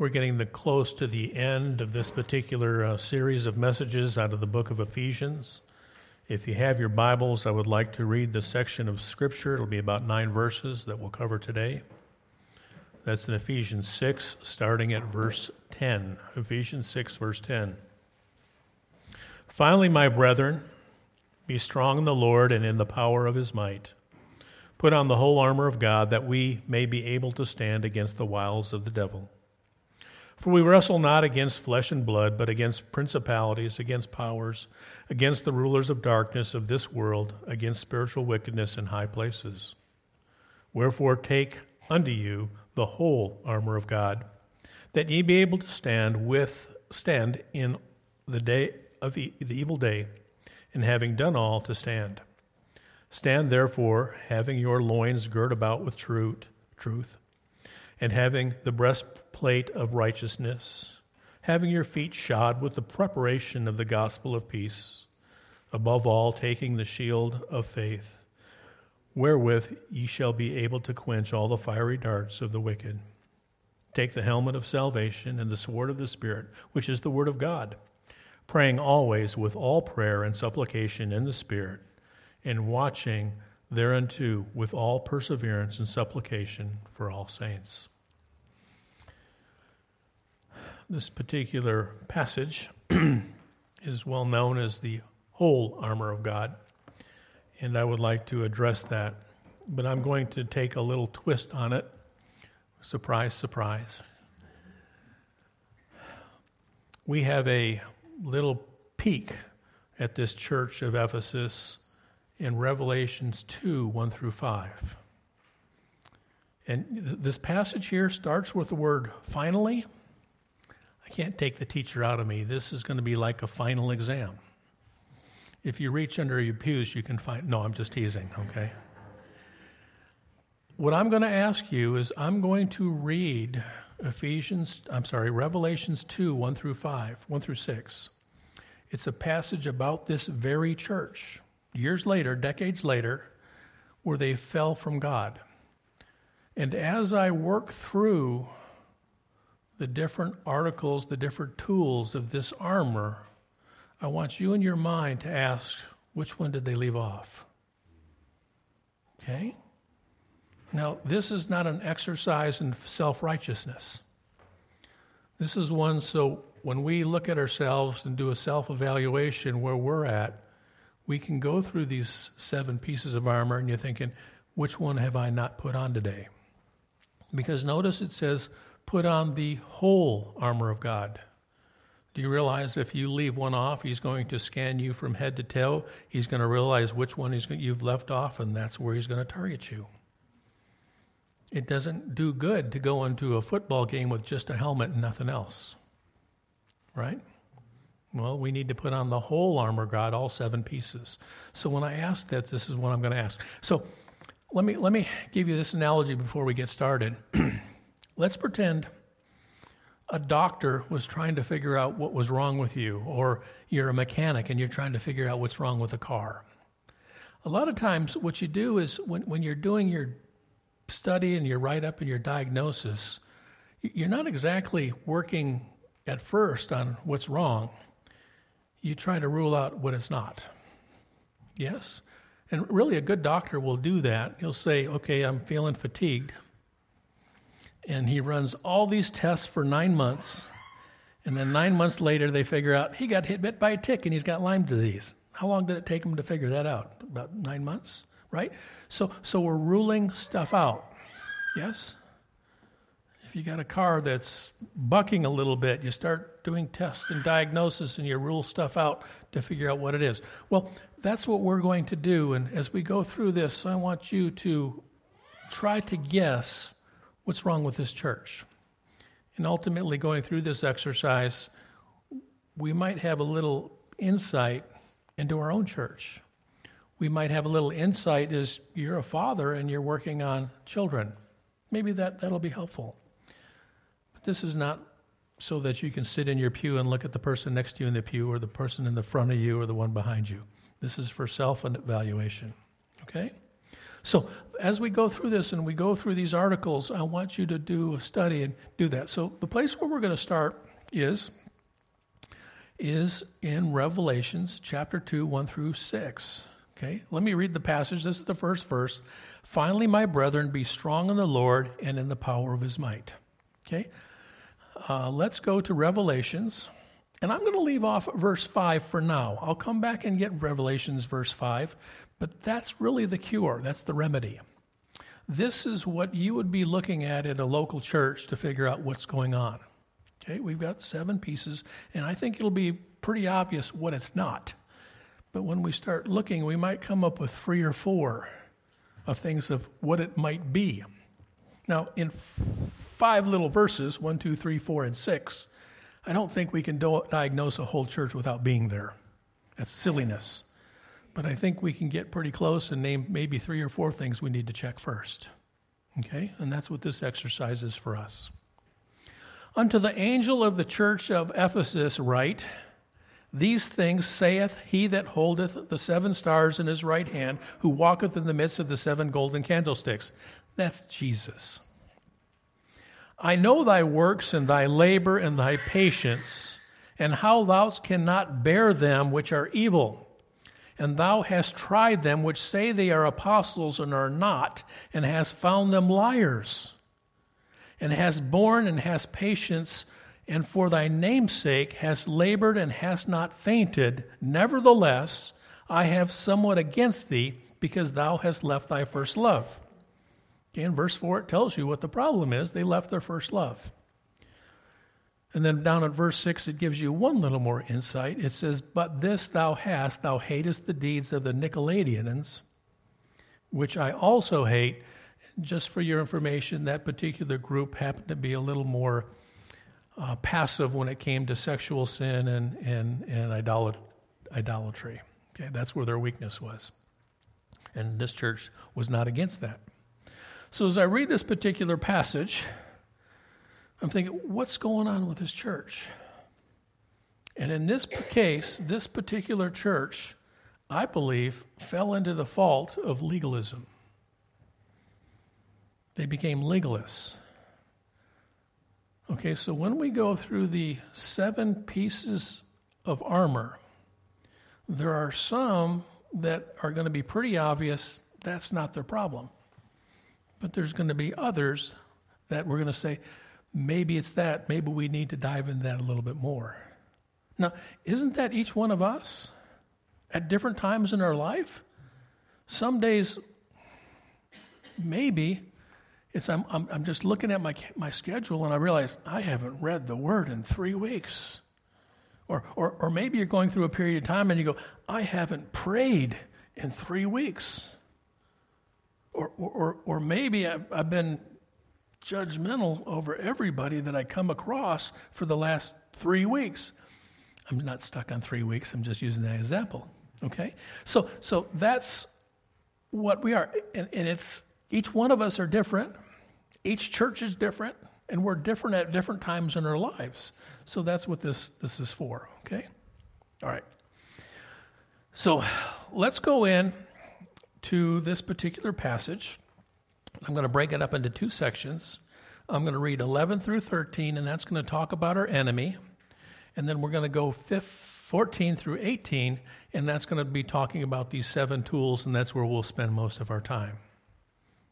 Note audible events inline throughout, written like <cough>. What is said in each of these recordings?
We're getting the, close to the end of this particular uh, series of messages out of the book of Ephesians. If you have your Bibles, I would like to read the section of Scripture. It'll be about nine verses that we'll cover today. That's in Ephesians 6, starting at verse 10. Ephesians 6, verse 10. Finally, my brethren, be strong in the Lord and in the power of his might. Put on the whole armor of God that we may be able to stand against the wiles of the devil. For we wrestle not against flesh and blood, but against principalities, against powers, against the rulers of darkness of this world, against spiritual wickedness in high places. Wherefore take unto you the whole armor of God, that ye be able to stand with stand in the day of e- the evil day, and having done all to stand. Stand therefore, having your loins girt about with truth, truth, and having the breastplate of righteousness, having your feet shod with the preparation of the gospel of peace, above all, taking the shield of faith, wherewith ye shall be able to quench all the fiery darts of the wicked. Take the helmet of salvation and the sword of the Spirit, which is the word of God, praying always with all prayer and supplication in the Spirit and watching thereunto with all perseverance and supplication for all saints. This particular passage <clears throat> is well known as the whole armor of God, and I would like to address that. But I'm going to take a little twist on it. Surprise, surprise. We have a little peek at this church of Ephesus in Revelations 2 1 through 5. And this passage here starts with the word finally. I can't take the teacher out of me. This is going to be like a final exam. If you reach under your pews, you can find. No, I'm just teasing, okay? What I'm going to ask you is I'm going to read Ephesians, I'm sorry, Revelations 2 1 through 5, 1 through 6. It's a passage about this very church years later, decades later, where they fell from God. And as I work through the different articles, the different tools of this armor, I want you in your mind to ask which one did they leave off? Okay? Now, this is not an exercise in self righteousness. This is one so when we look at ourselves and do a self evaluation where we're at, we can go through these seven pieces of armor and you're thinking, which one have I not put on today? Because notice it says, put on the whole armor of God. Do you realize if you leave one off, he's going to scan you from head to toe? He's going to realize which one he's going, you've left off, and that's where he's going to target you. It doesn't do good to go into a football game with just a helmet and nothing else, right? Well, we need to put on the whole armor of God, all seven pieces. So when I ask that, this is what I'm going to ask. So let me let me give you this analogy before we get started. <clears throat> Let's pretend a doctor was trying to figure out what was wrong with you, or you're a mechanic and you're trying to figure out what's wrong with a car. A lot of times, what you do is when, when you're doing your study and your write up and your diagnosis, you're not exactly working at first on what's wrong you try to rule out what it's not. Yes? And really, a good doctor will do that. He'll say, okay, I'm feeling fatigued. And he runs all these tests for nine months. And then nine months later, they figure out he got hit bit by a tick and he's got Lyme disease. How long did it take him to figure that out? About nine months, right? So, so we're ruling stuff out. Yes? If you got a car that's bucking a little bit, you start doing tests and diagnosis and you rule stuff out to figure out what it is. Well, that's what we're going to do. And as we go through this, I want you to try to guess what's wrong with this church. And ultimately, going through this exercise, we might have a little insight into our own church. We might have a little insight as you're a father and you're working on children. Maybe that, that'll be helpful. But this is not so that you can sit in your pew and look at the person next to you in the pew or the person in the front of you or the one behind you. This is for self evaluation. Okay? So, as we go through this and we go through these articles, I want you to do a study and do that. So the place where we're going to start is is in Revelations chapter 2, 1 through 6. Okay, let me read the passage. This is the first verse. Finally, my brethren, be strong in the Lord and in the power of his might. Okay, uh, let's go to Revelations. And I'm going to leave off verse 5 for now. I'll come back and get Revelations verse 5, but that's really the cure, that's the remedy. This is what you would be looking at at a local church to figure out what's going on. Okay, we've got seven pieces, and I think it'll be pretty obvious what it's not. But when we start looking, we might come up with three or four of things of what it might be. Now, in five little verses one, two, three, four, and six I don't think we can do- diagnose a whole church without being there. That's silliness. But I think we can get pretty close and name maybe three or four things we need to check first. Okay? And that's what this exercise is for us. Unto the angel of the church of Ephesus write, These things saith he that holdeth the seven stars in his right hand, who walketh in the midst of the seven golden candlesticks. That's Jesus. I know thy works and thy labor and thy patience, and how thou cannot bear them which are evil. And thou hast tried them which say they are apostles and are not, and hast found them liars and hast borne and hast patience, and for thy name's sake hast labored and hast not fainted. Nevertheless, I have somewhat against thee, because thou hast left thy first love. Okay, in verse 4, it tells you what the problem is. They left their first love. And then down in verse 6, it gives you one little more insight. It says, But this thou hast, thou hatest the deeds of the Nicolaitans, which I also hate just for your information, that particular group happened to be a little more uh, passive when it came to sexual sin and, and, and idolat- idolatry. Okay, that's where their weakness was. And this church was not against that. So as I read this particular passage, I'm thinking, what's going on with this church? And in this case, this particular church, I believe, fell into the fault of legalism. They became legalists. Okay, so when we go through the seven pieces of armor, there are some that are going to be pretty obvious that's not their problem. But there's going to be others that we're going to say, maybe it's that, maybe we need to dive into that a little bit more. Now, isn't that each one of us at different times in our life? Some days, maybe it's I'm, I'm, I'm just looking at my, my schedule and I realize I haven't read the word in three weeks. Or, or, or maybe you're going through a period of time and you go, I haven't prayed in three weeks. Or, or, or maybe I've, I've been judgmental over everybody that I come across for the last three weeks. I'm not stuck on three weeks, I'm just using that example. Okay? So, so that's what we are. And, and it's each one of us are different. Each church is different, and we're different at different times in our lives. So that's what this, this is for, okay? All right. So let's go in to this particular passage. I'm going to break it up into two sections. I'm going to read 11 through 13, and that's going to talk about our enemy. And then we're going to go 14 through 18, and that's going to be talking about these seven tools, and that's where we'll spend most of our time.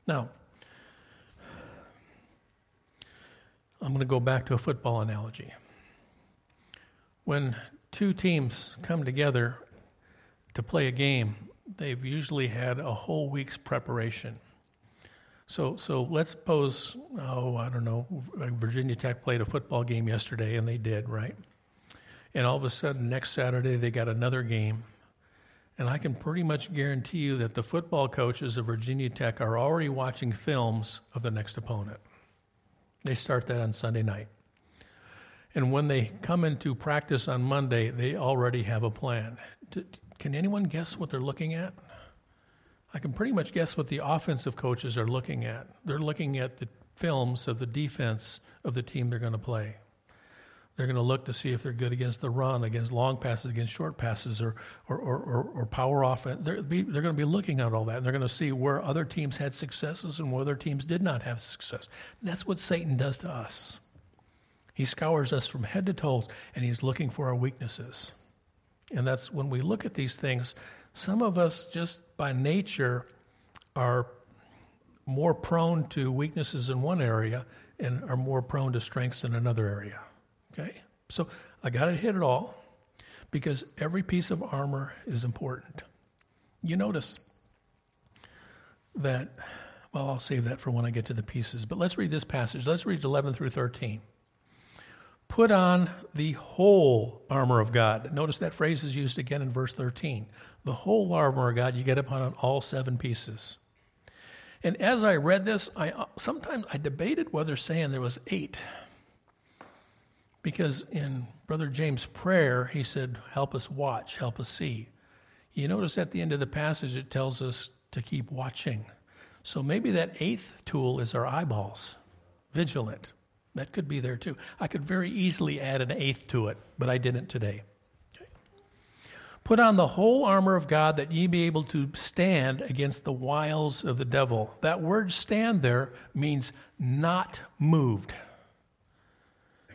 Now, I'm going to go back to a football analogy. When two teams come together to play a game, they've usually had a whole week's preparation. So, so let's suppose, oh, I don't know, Virginia Tech played a football game yesterday, and they did, right? And all of a sudden, next Saturday, they got another game and I can pretty much guarantee you that the football coaches of Virginia Tech are already watching films of the next opponent. They start that on Sunday night. And when they come into practice on Monday, they already have a plan. Can anyone guess what they're looking at? I can pretty much guess what the offensive coaches are looking at. They're looking at the films of the defense of the team they're going to play. They're going to look to see if they're good against the run, against long passes, against short passes, or, or, or, or, or power offense. They're, they're going to be looking at all that. And they're going to see where other teams had successes and where other teams did not have success. And that's what Satan does to us. He scours us from head to toes, and he's looking for our weaknesses. And that's when we look at these things, some of us just by nature are more prone to weaknesses in one area and are more prone to strengths in another area. Okay? So I got to hit it all because every piece of armor is important. You notice that, well, I'll save that for when I get to the pieces, but let's read this passage. Let's read 11 through 13. Put on the whole armor of God. Notice that phrase is used again in verse 13. The whole armor of God, you get upon all seven pieces. And as I read this, I sometimes I debated whether saying there was eight because in Brother James' prayer, he said, Help us watch, help us see. You notice at the end of the passage, it tells us to keep watching. So maybe that eighth tool is our eyeballs, vigilant. That could be there too. I could very easily add an eighth to it, but I didn't today. Put on the whole armor of God that ye be able to stand against the wiles of the devil. That word stand there means not moved.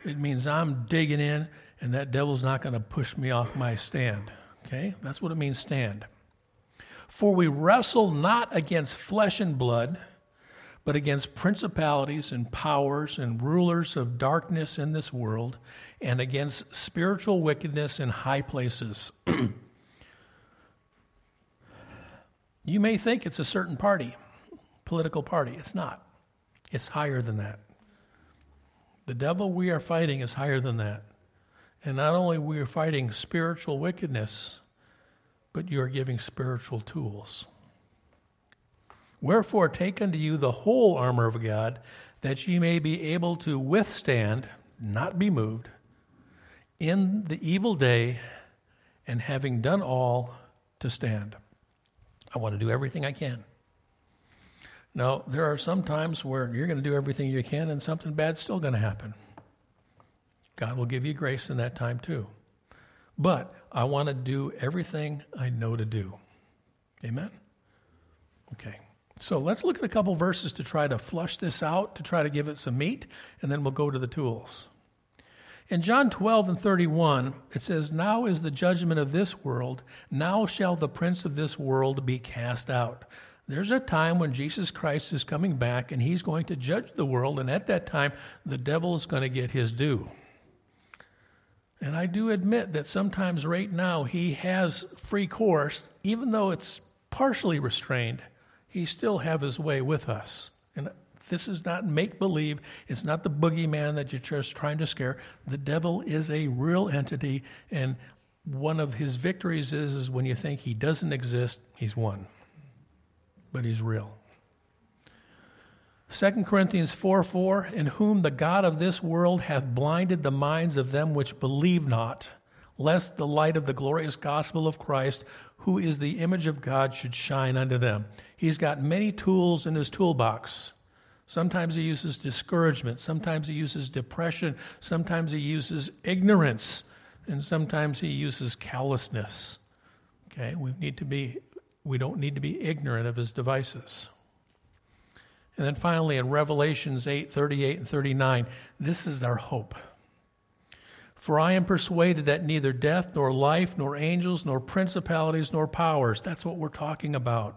It means I'm digging in and that devil's not going to push me off my stand. Okay? That's what it means stand. For we wrestle not against flesh and blood, but against principalities and powers and rulers of darkness in this world, and against spiritual wickedness in high places. <clears throat> you may think it's a certain party, political party. It's not, it's higher than that. The devil we are fighting is higher than that. And not only we are fighting spiritual wickedness, but you are giving spiritual tools. Wherefore, take unto you the whole armor of God, that ye may be able to withstand, not be moved, in the evil day, and having done all, to stand. I want to do everything I can. Now, there are some times where you're going to do everything you can and something bad's still going to happen. God will give you grace in that time too. But I want to do everything I know to do. Amen? Okay. So let's look at a couple verses to try to flush this out, to try to give it some meat, and then we'll go to the tools. In John 12 and 31, it says, Now is the judgment of this world. Now shall the prince of this world be cast out. There's a time when Jesus Christ is coming back and he's going to judge the world, and at that time, the devil is going to get his due. And I do admit that sometimes right now he has free course, even though it's partially restrained, he still have his way with us. And this is not make believe. It's not the boogeyman that you're just trying to scare. The devil is a real entity, and one of his victories is, is when you think he doesn't exist, he's won but he's real. 2 Corinthians 4 4, in whom the God of this world hath blinded the minds of them which believe not, lest the light of the glorious gospel of Christ, who is the image of God, should shine unto them. He's got many tools in his toolbox. Sometimes he uses discouragement, sometimes he uses depression, sometimes he uses ignorance, and sometimes he uses callousness. Okay, we need to be we don't need to be ignorant of his devices. And then finally, in Revelations 8 38 and 39, this is our hope. For I am persuaded that neither death, nor life, nor angels, nor principalities, nor powers, that's what we're talking about,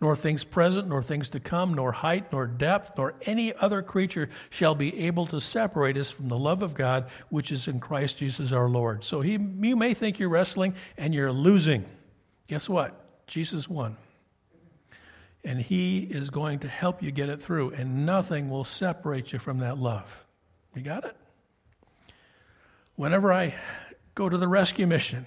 nor things present, nor things to come, nor height, nor depth, nor any other creature shall be able to separate us from the love of God which is in Christ Jesus our Lord. So he, you may think you're wrestling and you're losing. Guess what? Jesus won. And He is going to help you get it through, and nothing will separate you from that love. You got it? Whenever I go to the rescue mission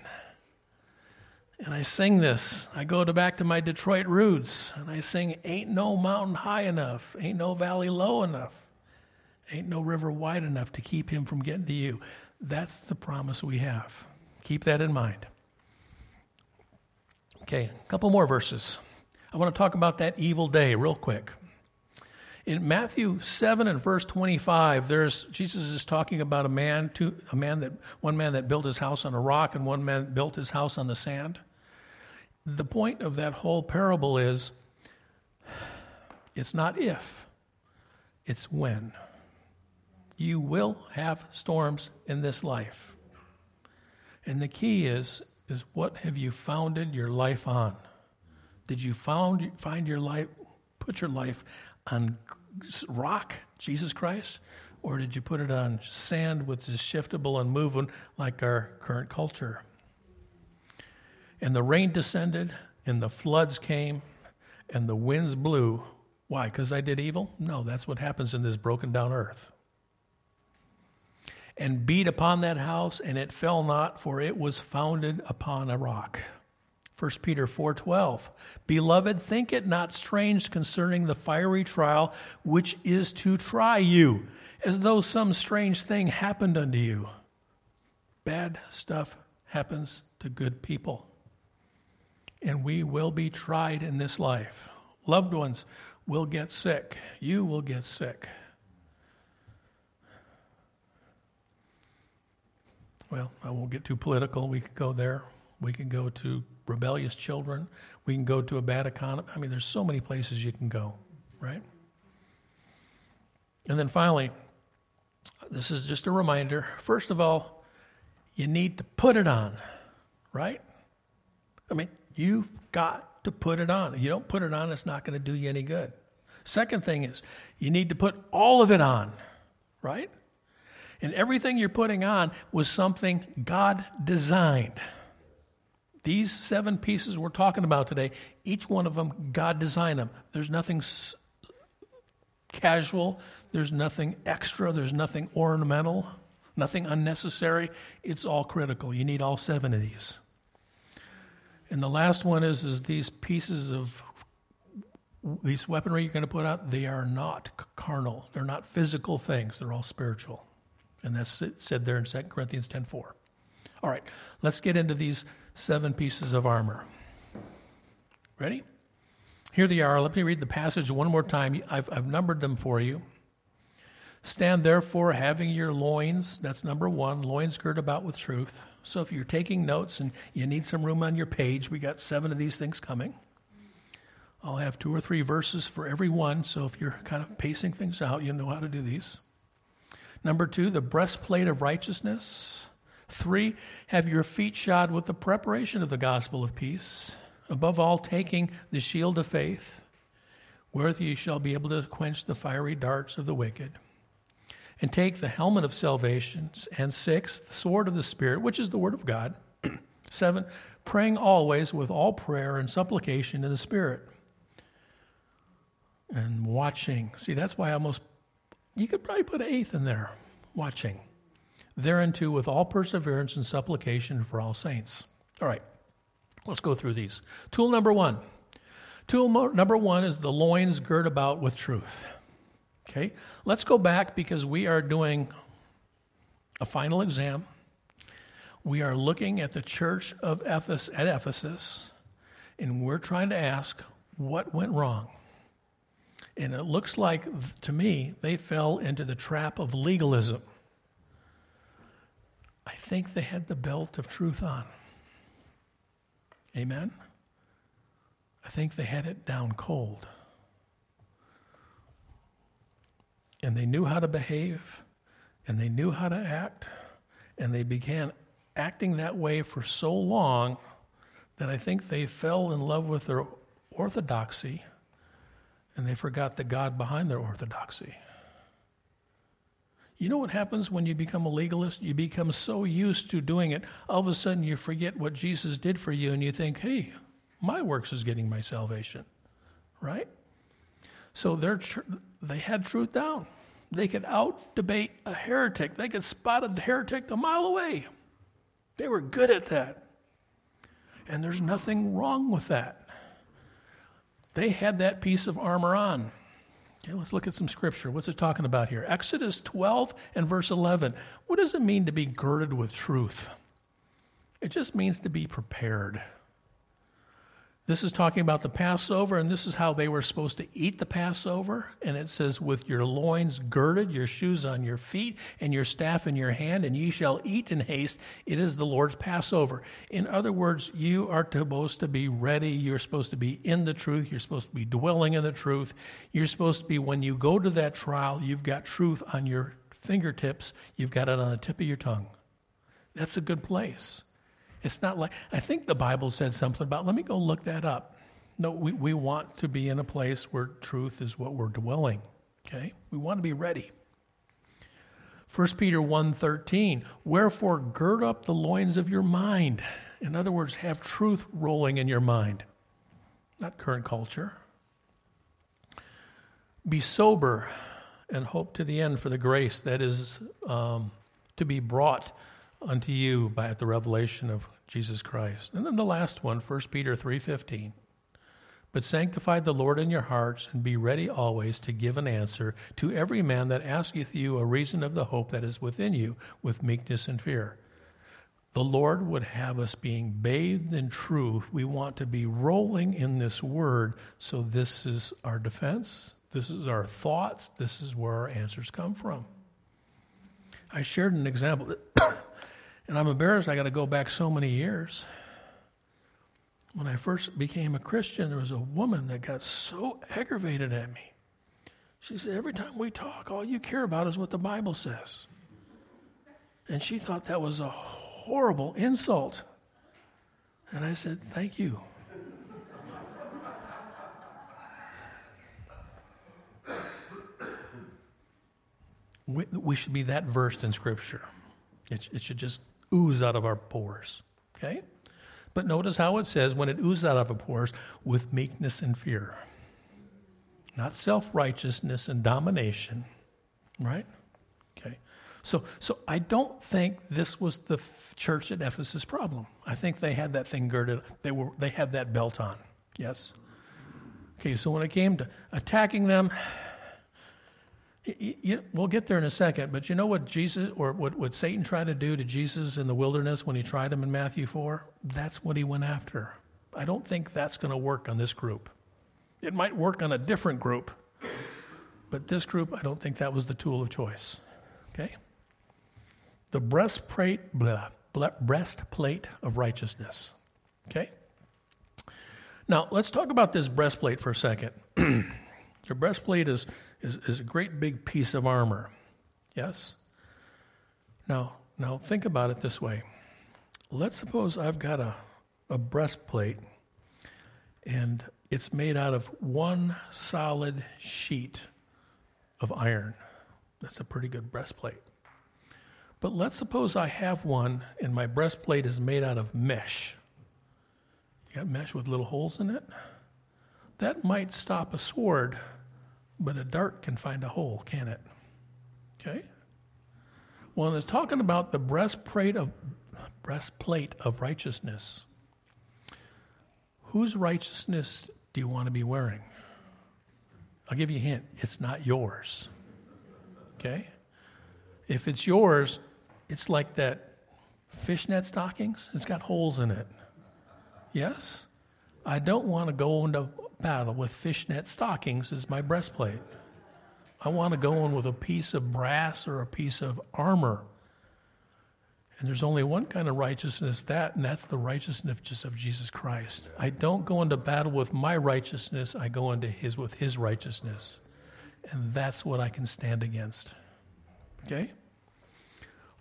and I sing this, I go to back to my Detroit roots and I sing, Ain't no mountain high enough, ain't no valley low enough, ain't no river wide enough to keep him from getting to you. That's the promise we have. Keep that in mind. Okay, a couple more verses. I want to talk about that evil day real quick. In Matthew 7 and verse 25, there's Jesus is talking about a man, two, a man that one man that built his house on a rock and one man built his house on the sand. The point of that whole parable is it's not if, it's when. You will have storms in this life. And the key is is what have you founded your life on? Did you found, find your life, put your life on rock, Jesus Christ, or did you put it on sand, which is shiftable and moving like our current culture? And the rain descended, and the floods came, and the winds blew. Why? Because I did evil? No, that's what happens in this broken down earth and beat upon that house, and it fell not, for it was founded upon a rock. 1 Peter 4:12 Beloved think it not strange concerning the fiery trial which is to try you as though some strange thing happened unto you. Bad stuff happens to good people. And we will be tried in this life. Loved ones will get sick. You will get sick. Well, I won't get too political. We could go there. We can go to rebellious children. We can go to a bad economy. I mean, there's so many places you can go, right? And then finally, this is just a reminder. First of all, you need to put it on, right? I mean, you've got to put it on. If you don't put it on, it's not going to do you any good. Second thing is, you need to put all of it on, right? And everything you're putting on was something God designed. These seven pieces we're talking about today, each one of them, God designed them. There's nothing s- casual, there's nothing extra, there's nothing ornamental, nothing unnecessary. It's all critical. You need all seven of these. And the last one is, is these pieces of these weaponry you're going to put out, they are not carnal. They're not physical things. They're all spiritual. And that's said there in 2 Corinthians 10.4. All right, let's get into these seven pieces of armor. Ready? Here they are. Let me read the passage one more time. I've, I've numbered them for you. Stand therefore, having your loins, that's number one, loins girt about with truth. So if you're taking notes and you need some room on your page, we got seven of these things coming. I'll have two or three verses for every one, so if you're kind of pacing things out, you know how to do these. Number two, the breastplate of righteousness. Three, have your feet shod with the preparation of the gospel of peace. Above all, taking the shield of faith, wherewith ye shall be able to quench the fiery darts of the wicked. And take the helmet of salvation. And six, the sword of the Spirit, which is the word of God. <clears throat> Seven, praying always with all prayer and supplication in the Spirit. And watching. See, that's why almost you could probably put an eighth in there, watching. Thereunto with all perseverance and supplication for all saints. All right, let's go through these. Tool number one. Tool mo- number one is the loins girt about with truth. Okay, let's go back because we are doing a final exam. We are looking at the church of Ephesus at Ephesus, and we're trying to ask what went wrong. And it looks like, to me, they fell into the trap of legalism. I think they had the belt of truth on. Amen? I think they had it down cold. And they knew how to behave, and they knew how to act, and they began acting that way for so long that I think they fell in love with their orthodoxy and they forgot the God behind their orthodoxy. You know what happens when you become a legalist? You become so used to doing it, all of a sudden you forget what Jesus did for you and you think, hey, my works is getting my salvation, right? So they're, they had truth down. They could out debate a heretic, they could spot a heretic a mile away. They were good at that. And there's nothing wrong with that. They had that piece of armor on. Okay, let's look at some scripture. What's it talking about here? Exodus 12 and verse 11. What does it mean to be girded with truth? It just means to be prepared. This is talking about the Passover, and this is how they were supposed to eat the Passover. And it says, With your loins girded, your shoes on your feet, and your staff in your hand, and ye shall eat in haste. It is the Lord's Passover. In other words, you are supposed to be ready. You're supposed to be in the truth. You're supposed to be dwelling in the truth. You're supposed to be, when you go to that trial, you've got truth on your fingertips, you've got it on the tip of your tongue. That's a good place. It's not like, I think the Bible said something about, let me go look that up. No, we, we want to be in a place where truth is what we're dwelling. Okay? We want to be ready. 1 Peter 1:13 Wherefore gird up the loins of your mind. In other words, have truth rolling in your mind. Not current culture. Be sober and hope to the end for the grace that is um, to be brought unto you by the revelation of Jesus Christ. And then the last one, 1 Peter 3:15. But sanctify the Lord in your hearts and be ready always to give an answer to every man that asketh you a reason of the hope that is within you with meekness and fear. The Lord would have us being bathed in truth. We want to be rolling in this word. So, this is our defense. This is our thoughts. This is where our answers come from. I shared an example And I'm embarrassed I got to go back so many years. When I first became a Christian, there was a woman that got so aggravated at me. She said, Every time we talk, all you care about is what the Bible says. And she thought that was a horrible insult. And I said, Thank you. we, we should be that versed in Scripture. It, it should just ooze out of our pores. Okay? But notice how it says when it oozes out of our pores with meekness and fear. Not self righteousness and domination, right? Okay. So, so I don't think this was the church at Ephesus' problem. I think they had that thing girded, they, were, they had that belt on. Yes? Okay, so when it came to attacking them, we'll get there in a second, but you know what Jesus or what, what Satan tried to do to Jesus in the wilderness when he tried him in Matthew 4? That's what he went after. I don't think that's going to work on this group. It might work on a different group, but this group, I don't think that was the tool of choice. Okay? The breastplate, blah, blah, breastplate of righteousness. Okay? Now, let's talk about this breastplate for a second. <clears throat> Your breastplate is is, is a great big piece of armor. Yes? Now, now think about it this way. Let's suppose I've got a, a breastplate and it's made out of one solid sheet of iron. That's a pretty good breastplate. But let's suppose I have one and my breastplate is made out of mesh. You got mesh with little holes in it? That might stop a sword but a dart can find a hole, can it? Okay? Well, it's talking about the breastplate of breastplate of righteousness. Whose righteousness do you want to be wearing? I'll give you a hint. It's not yours. Okay? If it's yours, it's like that fishnet stockings. It's got holes in it. Yes? I don't want to go into battle with fishnet stockings as my breastplate. I want to go in with a piece of brass or a piece of armor. And there's only one kind of righteousness that, and that's the righteousness of Jesus Christ. I don't go into battle with my righteousness, I go into his with his righteousness. And that's what I can stand against. Okay?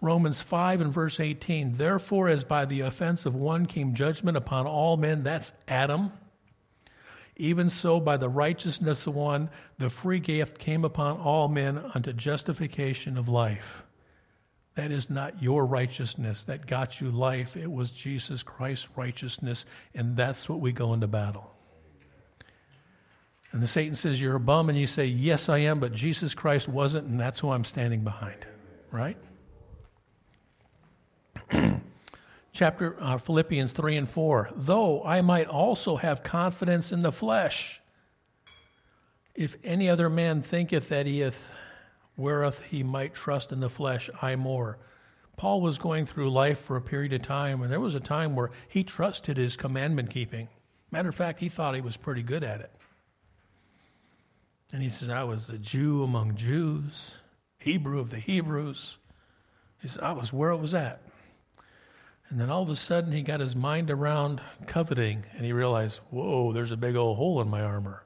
Romans 5 and verse 18. Therefore, as by the offense of one came judgment upon all men, that's Adam even so, by the righteousness of one, the free gift came upon all men unto justification of life. That is not your righteousness that got you life. It was Jesus Christ's righteousness, and that's what we go into battle. And the Satan says, You're a bum, and you say, Yes, I am, but Jesus Christ wasn't, and that's who I'm standing behind. Right? Chapter uh, Philippians 3 and 4. Though I might also have confidence in the flesh, if any other man thinketh that he hath wherewith he might trust in the flesh, I more. Paul was going through life for a period of time, and there was a time where he trusted his commandment keeping. Matter of fact, he thought he was pretty good at it. And he says, I was a Jew among Jews, Hebrew of the Hebrews. He said, I was where it was at. And then all of a sudden, he got his mind around coveting, and he realized, whoa, there's a big old hole in my armor.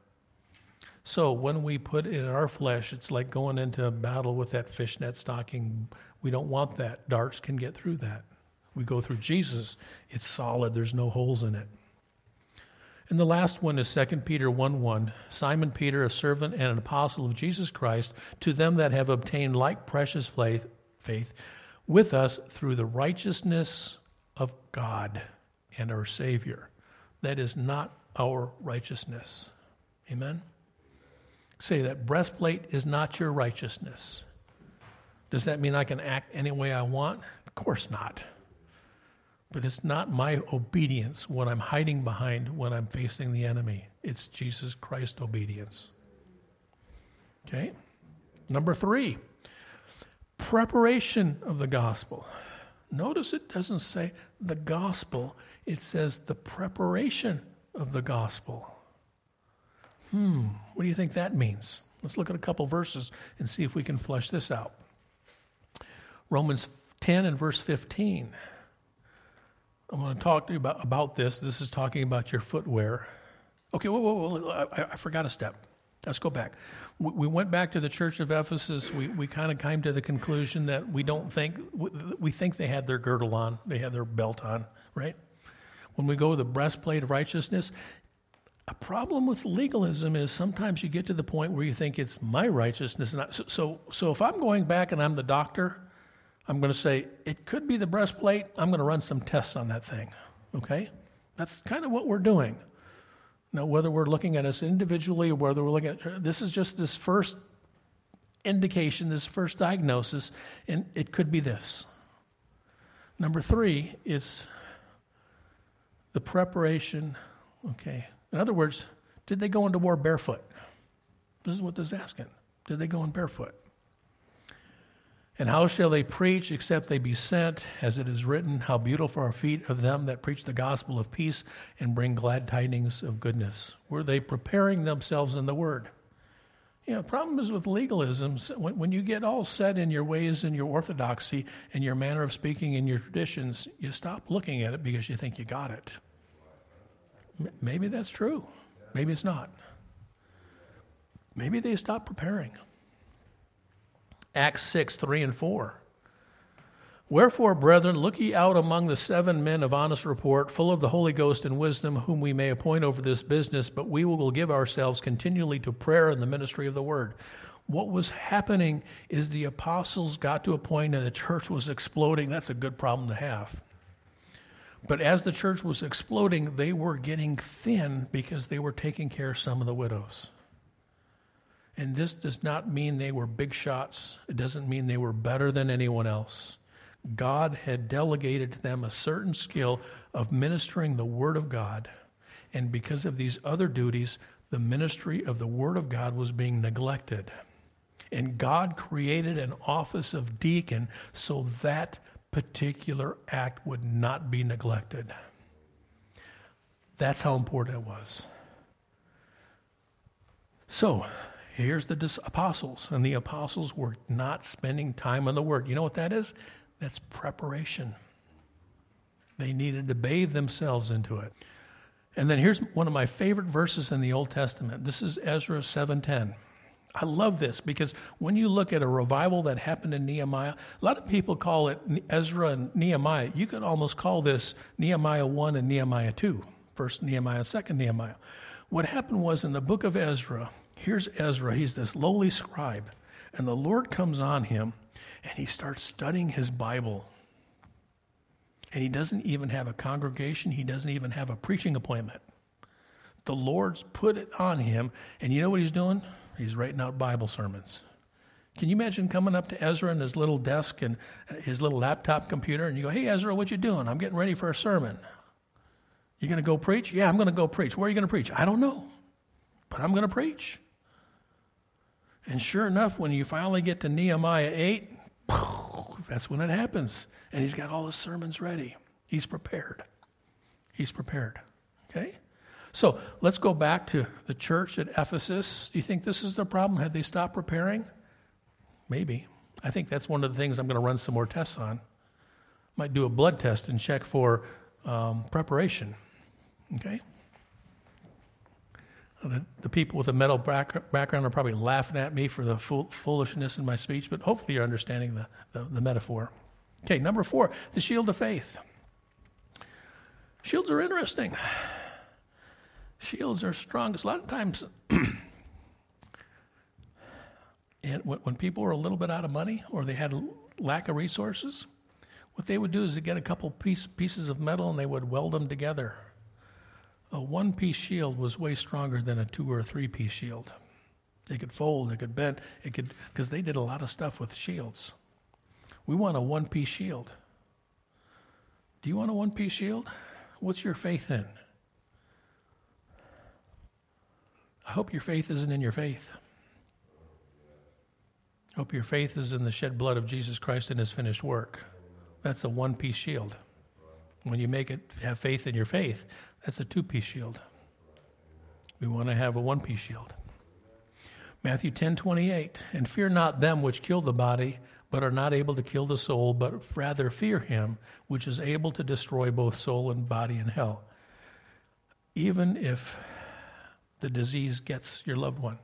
So when we put it in our flesh, it's like going into a battle with that fishnet stocking. We don't want that. Darts can get through that. We go through Jesus, it's solid, there's no holes in it. And the last one is 2 Peter 1 1. Simon Peter, a servant and an apostle of Jesus Christ, to them that have obtained like precious faith, faith with us through the righteousness of God and our Savior. That is not our righteousness. Amen? Say that breastplate is not your righteousness. Does that mean I can act any way I want? Of course not. But it's not my obedience what I'm hiding behind when I'm facing the enemy. It's Jesus Christ obedience. Okay? Number three, preparation of the gospel. Notice it doesn't say the gospel, it says the preparation of the gospel. Hmm, what do you think that means? Let's look at a couple verses and see if we can flesh this out. Romans 10 and verse 15. I'm going to talk to you about, about this. This is talking about your footwear. Okay, whoa, whoa, whoa I, I forgot a step. Let's go back. We, we went back to the church of Ephesus. We, we kind of came to the conclusion that we don't think, we think they had their girdle on, they had their belt on, right? When we go to the breastplate of righteousness, a problem with legalism is sometimes you get to the point where you think it's my righteousness. Not, so, so, so if I'm going back and I'm the doctor, I'm going to say, it could be the breastplate. I'm going to run some tests on that thing. Okay? That's kind of what we're doing. Now, whether we're looking at us individually or whether we're looking at this is just this first indication, this first diagnosis, and it could be this. Number three is the preparation. Okay. In other words, did they go into war barefoot? This is what this is asking. Did they go in barefoot? And how shall they preach except they be sent? As it is written, How beautiful are feet of them that preach the gospel of peace and bring glad tidings of goodness. Were they preparing themselves in the word? You know, the problem is with legalism, when, you get all set in your ways and your orthodoxy and your manner of speaking and your traditions, you stop looking at it because you think you got it. Maybe that's true. Maybe it's not. Maybe they stop preparing. Acts 6 3 and 4. Wherefore, brethren, look ye out among the seven men of honest report, full of the Holy Ghost and wisdom, whom we may appoint over this business, but we will give ourselves continually to prayer and the ministry of the word. What was happening is the apostles got to a point and the church was exploding. That's a good problem to have. But as the church was exploding, they were getting thin because they were taking care of some of the widows. And this does not mean they were big shots. It doesn't mean they were better than anyone else. God had delegated to them a certain skill of ministering the Word of God. And because of these other duties, the ministry of the Word of God was being neglected. And God created an office of deacon so that particular act would not be neglected. That's how important it was. So, here's the apostles, and the apostles were not spending time on the word. You know what that is? That's preparation. They needed to bathe themselves into it. And then here's one of my favorite verses in the Old Testament. This is Ezra 7:10. I love this because when you look at a revival that happened in Nehemiah, a lot of people call it Ezra and Nehemiah. You could almost call this Nehemiah 1 and Nehemiah 2. First Nehemiah, second Nehemiah. What happened was in the book of Ezra, Here's Ezra. He's this lowly scribe. And the Lord comes on him and he starts studying his Bible. And he doesn't even have a congregation, he doesn't even have a preaching appointment. The Lord's put it on him. And you know what he's doing? He's writing out Bible sermons. Can you imagine coming up to Ezra in his little desk and his little laptop computer and you go, Hey, Ezra, what you doing? I'm getting ready for a sermon. You going to go preach? Yeah, I'm going to go preach. Where are you going to preach? I don't know, but I'm going to preach. And sure enough, when you finally get to Nehemiah 8, <laughs> that's when it happens. And he's got all his sermons ready. He's prepared. He's prepared. Okay? So let's go back to the church at Ephesus. Do you think this is the problem? Had they stopped preparing? Maybe. I think that's one of the things I'm going to run some more tests on. Might do a blood test and check for um, preparation. Okay? The, the, people with the metal back, background are probably laughing at me for the fool, foolishness in my speech, but hopefully you're understanding the, the, the metaphor. Okay, number four, the shield of faith. Shields are interesting. Shields are strong. a lot of times, <clears throat> and when people were a little bit out of money or they had a lack of resources, what they would do is they get a couple piece, pieces of metal and they would weld them together. A one piece shield was way stronger than a two or a three piece shield. It could fold, it could bend, it could, because they did a lot of stuff with shields. We want a one piece shield. Do you want a one piece shield? What's your faith in? I hope your faith isn't in your faith. I hope your faith is in the shed blood of Jesus Christ and his finished work. That's a one piece shield. When you make it have faith in your faith, that's a two piece shield. We want to have a one piece shield. Matthew 10 28. And fear not them which kill the body, but are not able to kill the soul, but rather fear him which is able to destroy both soul and body in hell. Even if the disease gets your loved one,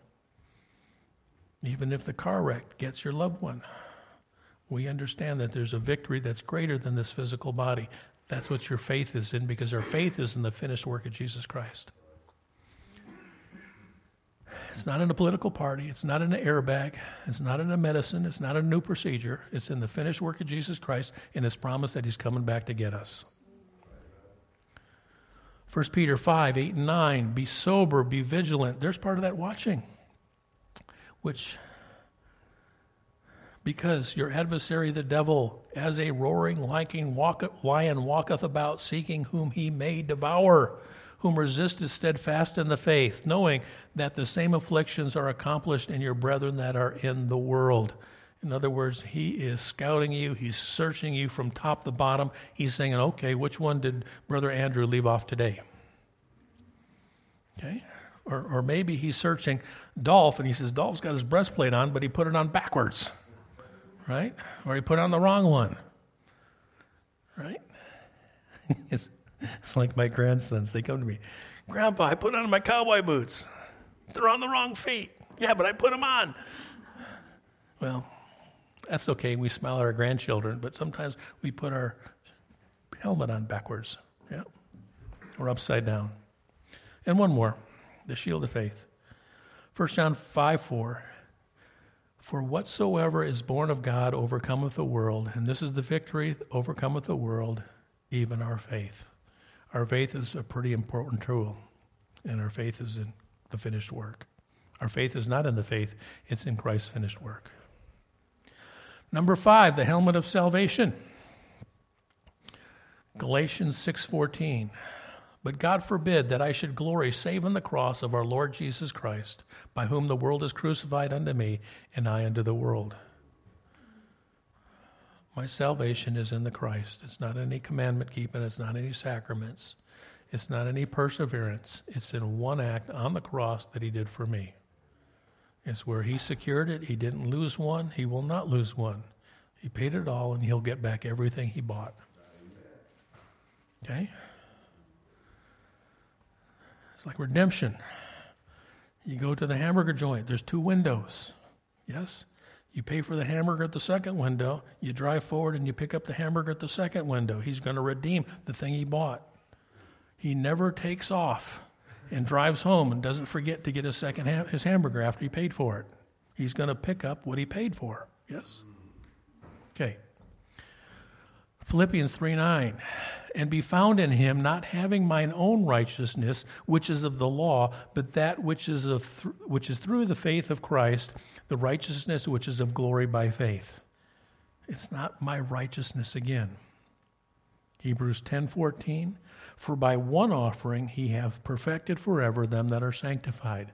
even if the car wreck gets your loved one, we understand that there's a victory that's greater than this physical body. That's what your faith is in because our faith is in the finished work of Jesus Christ. It's not in a political party. It's not in an airbag. It's not in a medicine. It's not a new procedure. It's in the finished work of Jesus Christ and his promise that he's coming back to get us. 1 Peter 5, 8, and 9. Be sober, be vigilant. There's part of that watching, which, because your adversary, the devil, as a roaring lion, walketh about, seeking whom he may devour whom resist steadfast in the faith, knowing that the same afflictions are accomplished in your brethren that are in the world. In other words, he is scouting you, he's searching you from top to bottom. He's saying, okay, which one did Brother Andrew leave off today? Okay? Or, or maybe he's searching Dolph and he says, Dolph's got his breastplate on, but he put it on backwards. Right? Or he put on the wrong one. Right? <laughs> it's, it's like my grandsons. They come to me, Grandpa, I put on my cowboy boots. They're on the wrong feet. Yeah, but I put them on. Well, that's okay. We smile at our grandchildren, but sometimes we put our helmet on backwards. Yeah. Or upside down. And one more the shield of faith. 1 John 5 4. For whatsoever is born of God overcometh the world, and this is the victory overcometh the world, even our faith. Our faith is a pretty important tool, and our faith is in the finished work. Our faith is not in the faith, it's in Christ's finished work. Number 5, the helmet of salvation. Galatians 6:14. But God forbid that I should glory save in the cross of our Lord Jesus Christ, by whom the world is crucified unto me, and I unto the world. My salvation is in the Christ. It's not any commandment keeping, it's not any sacraments, it's not any perseverance. It's in one act on the cross that He did for me. It's where He secured it. He didn't lose one, He will not lose one. He paid it all, and He'll get back everything He bought. Okay? Like redemption. You go to the hamburger joint, there's two windows. Yes? You pay for the hamburger at the second window. You drive forward and you pick up the hamburger at the second window. He's going to redeem the thing he bought. He never takes off and drives home and doesn't forget to get his second ha- his hamburger after he paid for it. He's going to pick up what he paid for. Yes. Okay. Philippians 3 9 and be found in him, not having mine own righteousness, which is of the law, but that which is, of th- which is through the faith of Christ, the righteousness which is of glory by faith. It's not my righteousness again. Hebrews 10:14 For by one offering he hath perfected forever them that are sanctified.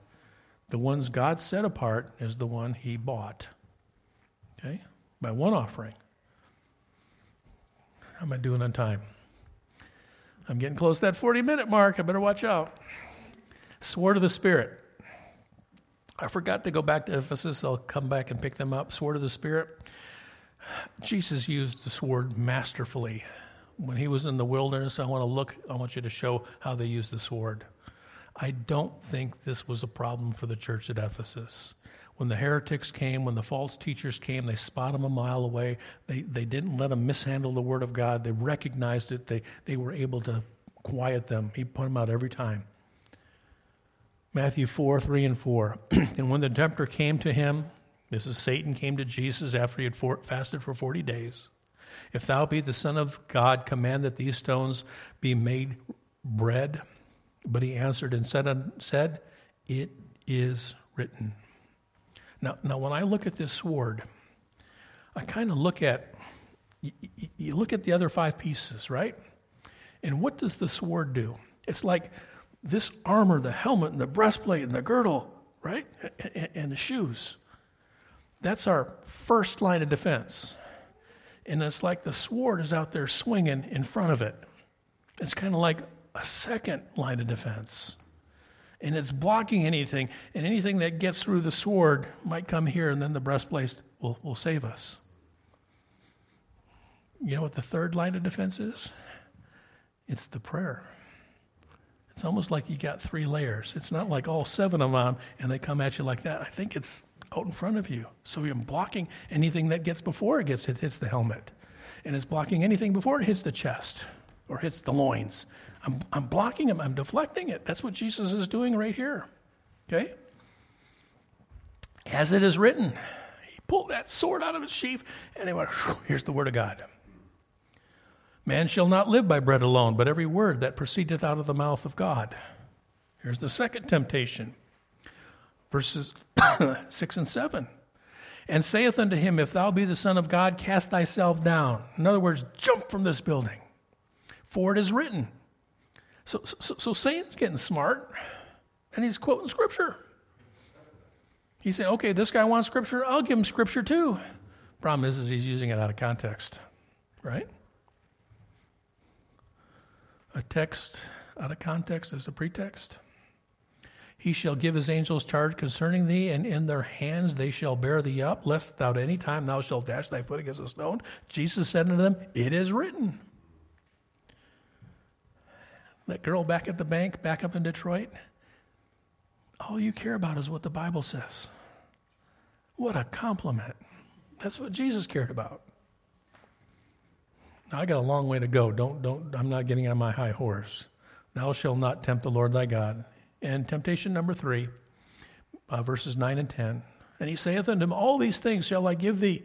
The ones God set apart is the one he bought. Okay? By one offering. How am I doing on time? I'm getting close to that 40 minute mark. I better watch out. Sword of the Spirit. I forgot to go back to Ephesus. I'll come back and pick them up. Sword of the Spirit. Jesus used the sword masterfully. When he was in the wilderness, I want to look, I want you to show how they used the sword. I don't think this was a problem for the church at Ephesus. When the heretics came, when the false teachers came, they spot them a mile away. They, they didn't let them mishandle the word of God. They recognized it. They, they were able to quiet them. He put them out every time. Matthew 4 3 and 4. <clears throat> and when the tempter came to him, this is Satan came to Jesus after he had for, fasted for 40 days. If thou be the Son of God, command that these stones be made bread. But he answered and said, said It is written. Now, now, when I look at this sword, I kind of look at, you, you look at the other five pieces, right? And what does the sword do? It's like this armor, the helmet, and the breastplate, and the girdle, right? And, and the shoes. That's our first line of defense. And it's like the sword is out there swinging in front of it. It's kind of like a second line of defense. And it's blocking anything, and anything that gets through the sword might come here, and then the breastplate will, will save us. You know what the third line of defense is? It's the prayer. It's almost like you got three layers. It's not like all seven of them and they come at you like that. I think it's out in front of you. So you're blocking anything that gets before it gets hit, hits the helmet. And it's blocking anything before it hits the chest or hits the loins. I'm, I'm blocking him, I'm deflecting it. That's what Jesus is doing right here. Okay? As it is written, he pulled that sword out of his sheath and he went, here's the word of God. Man shall not live by bread alone, but every word that proceedeth out of the mouth of God. Here's the second temptation, verses <coughs> 6 and 7. And saith unto him, If thou be the Son of God, cast thyself down. In other words, jump from this building. For it is written. So, so, so Satan's getting smart, and he's quoting Scripture. He's saying, okay, this guy wants Scripture, I'll give him Scripture too. Problem is, is he's using it out of context, right? a text out of context is a pretext. He shall give his angels charge concerning thee, and in their hands they shall bear thee up, lest thou at any time thou shalt dash thy foot against a stone. Jesus said unto them, It is written. That girl back at the bank, back up in Detroit, all you care about is what the Bible says. What a compliment. That's what Jesus cared about. Now, I got a long way to go. Don't, don't, I'm not getting on my high horse. Thou shalt not tempt the Lord thy God. And temptation number three, uh, verses 9 and 10. And he saith unto him, All these things shall I give thee,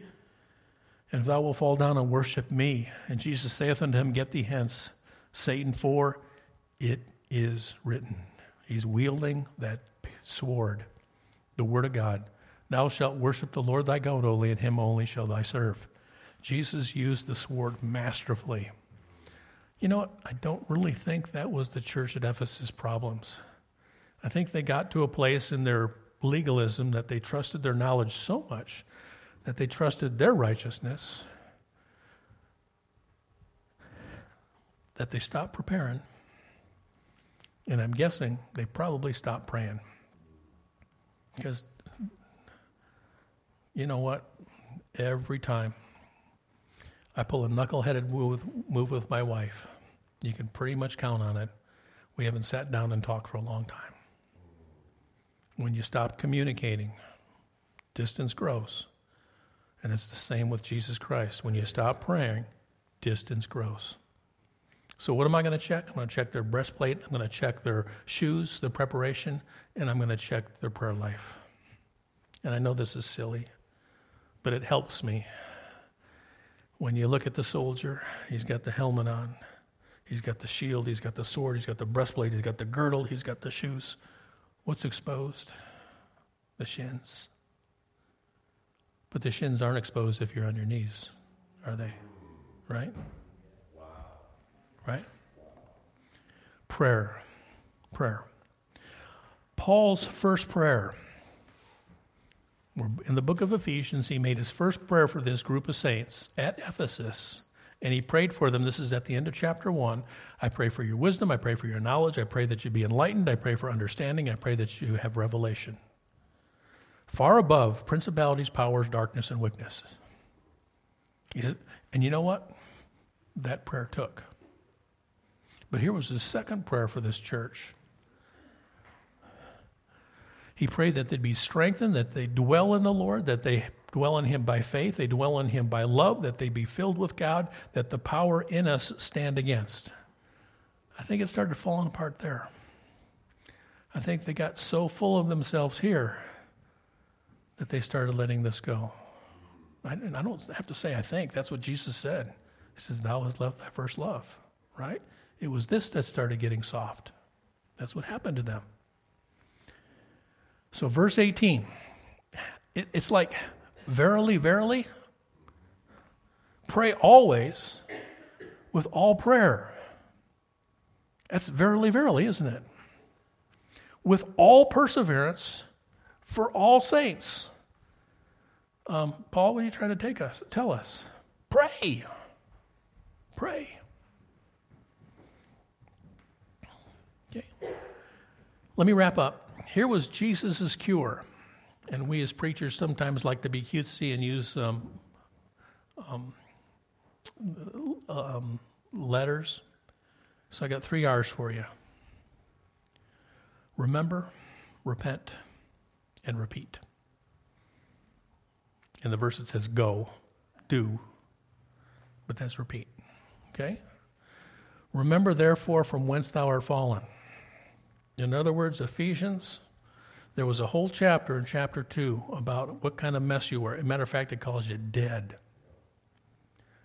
and if thou wilt fall down and worship me. And Jesus saith unto him, Get thee hence, Satan, for it is written. He's wielding that sword, the word of God. Thou shalt worship the Lord thy God only, and him only shall thou serve. Jesus used the sword masterfully. You know? I don't really think that was the church at Ephesus' problems. I think they got to a place in their legalism that they trusted their knowledge so much that they trusted their righteousness that they stopped preparing. And I'm guessing they probably stopped praying. Because, you know what? Every time I pull a knuckleheaded move, move with my wife. You can pretty much count on it. We haven't sat down and talked for a long time. When you stop communicating, distance grows. And it's the same with Jesus Christ. When you stop praying, distance grows. So, what am I going to check? I'm going to check their breastplate, I'm going to check their shoes, their preparation, and I'm going to check their prayer life. And I know this is silly, but it helps me when you look at the soldier, he's got the helmet on, he's got the shield, he's got the sword, he's got the breastplate, he's got the girdle, he's got the shoes. What's exposed? The shins. But the shins aren't exposed if you're on your knees, are they? Right? Right? Prayer. Prayer. Paul's first prayer in the book of Ephesians, he made his first prayer for this group of saints at Ephesus, And he prayed for them. This is at the end of chapter one. I pray for your wisdom. I pray for your knowledge. I pray that you be enlightened. I pray for understanding. I pray that you have revelation. Far above principalities, powers, darkness, and weaknesses. He said, and you know what? That prayer took. But here was his second prayer for this church. He prayed that they'd be strengthened, that they dwell in the Lord, that they dwell in Him by faith, they dwell in Him by love, that they be filled with God, that the power in us stand against. I think it started falling apart there. I think they got so full of themselves here that they started letting this go. I, I don't have to say I think. That's what Jesus said. He says, Thou hast left thy first love, right? It was this that started getting soft. That's what happened to them. So, verse 18, it, it's like, verily, verily, pray always with all prayer. That's verily, verily, isn't it? With all perseverance for all saints. Um, Paul, what are you trying to take us? Tell us. Pray. Pray. Okay. Let me wrap up. Here was Jesus' cure. And we as preachers sometimes like to be cutesy and use um, um, um, letters. So I got three R's for you remember, repent, and repeat. In the verse it says go, do, but that's repeat. Okay? Remember, therefore, from whence thou art fallen. In other words, Ephesians, there was a whole chapter in chapter 2 about what kind of mess you were. As a matter of fact, it calls you dead.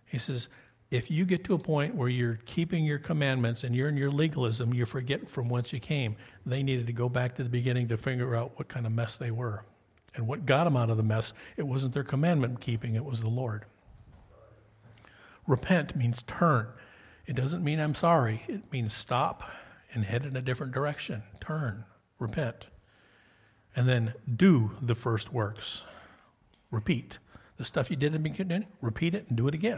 He says, if you get to a point where you're keeping your commandments and you're in your legalism, you forget from whence you came. They needed to go back to the beginning to figure out what kind of mess they were. And what got them out of the mess, it wasn't their commandment keeping, it was the Lord. Repent means turn. It doesn't mean I'm sorry, it means stop and head in a different direction. Turn, repent. And then do the first works. Repeat. The stuff you did in the beginning, repeat it and do it again.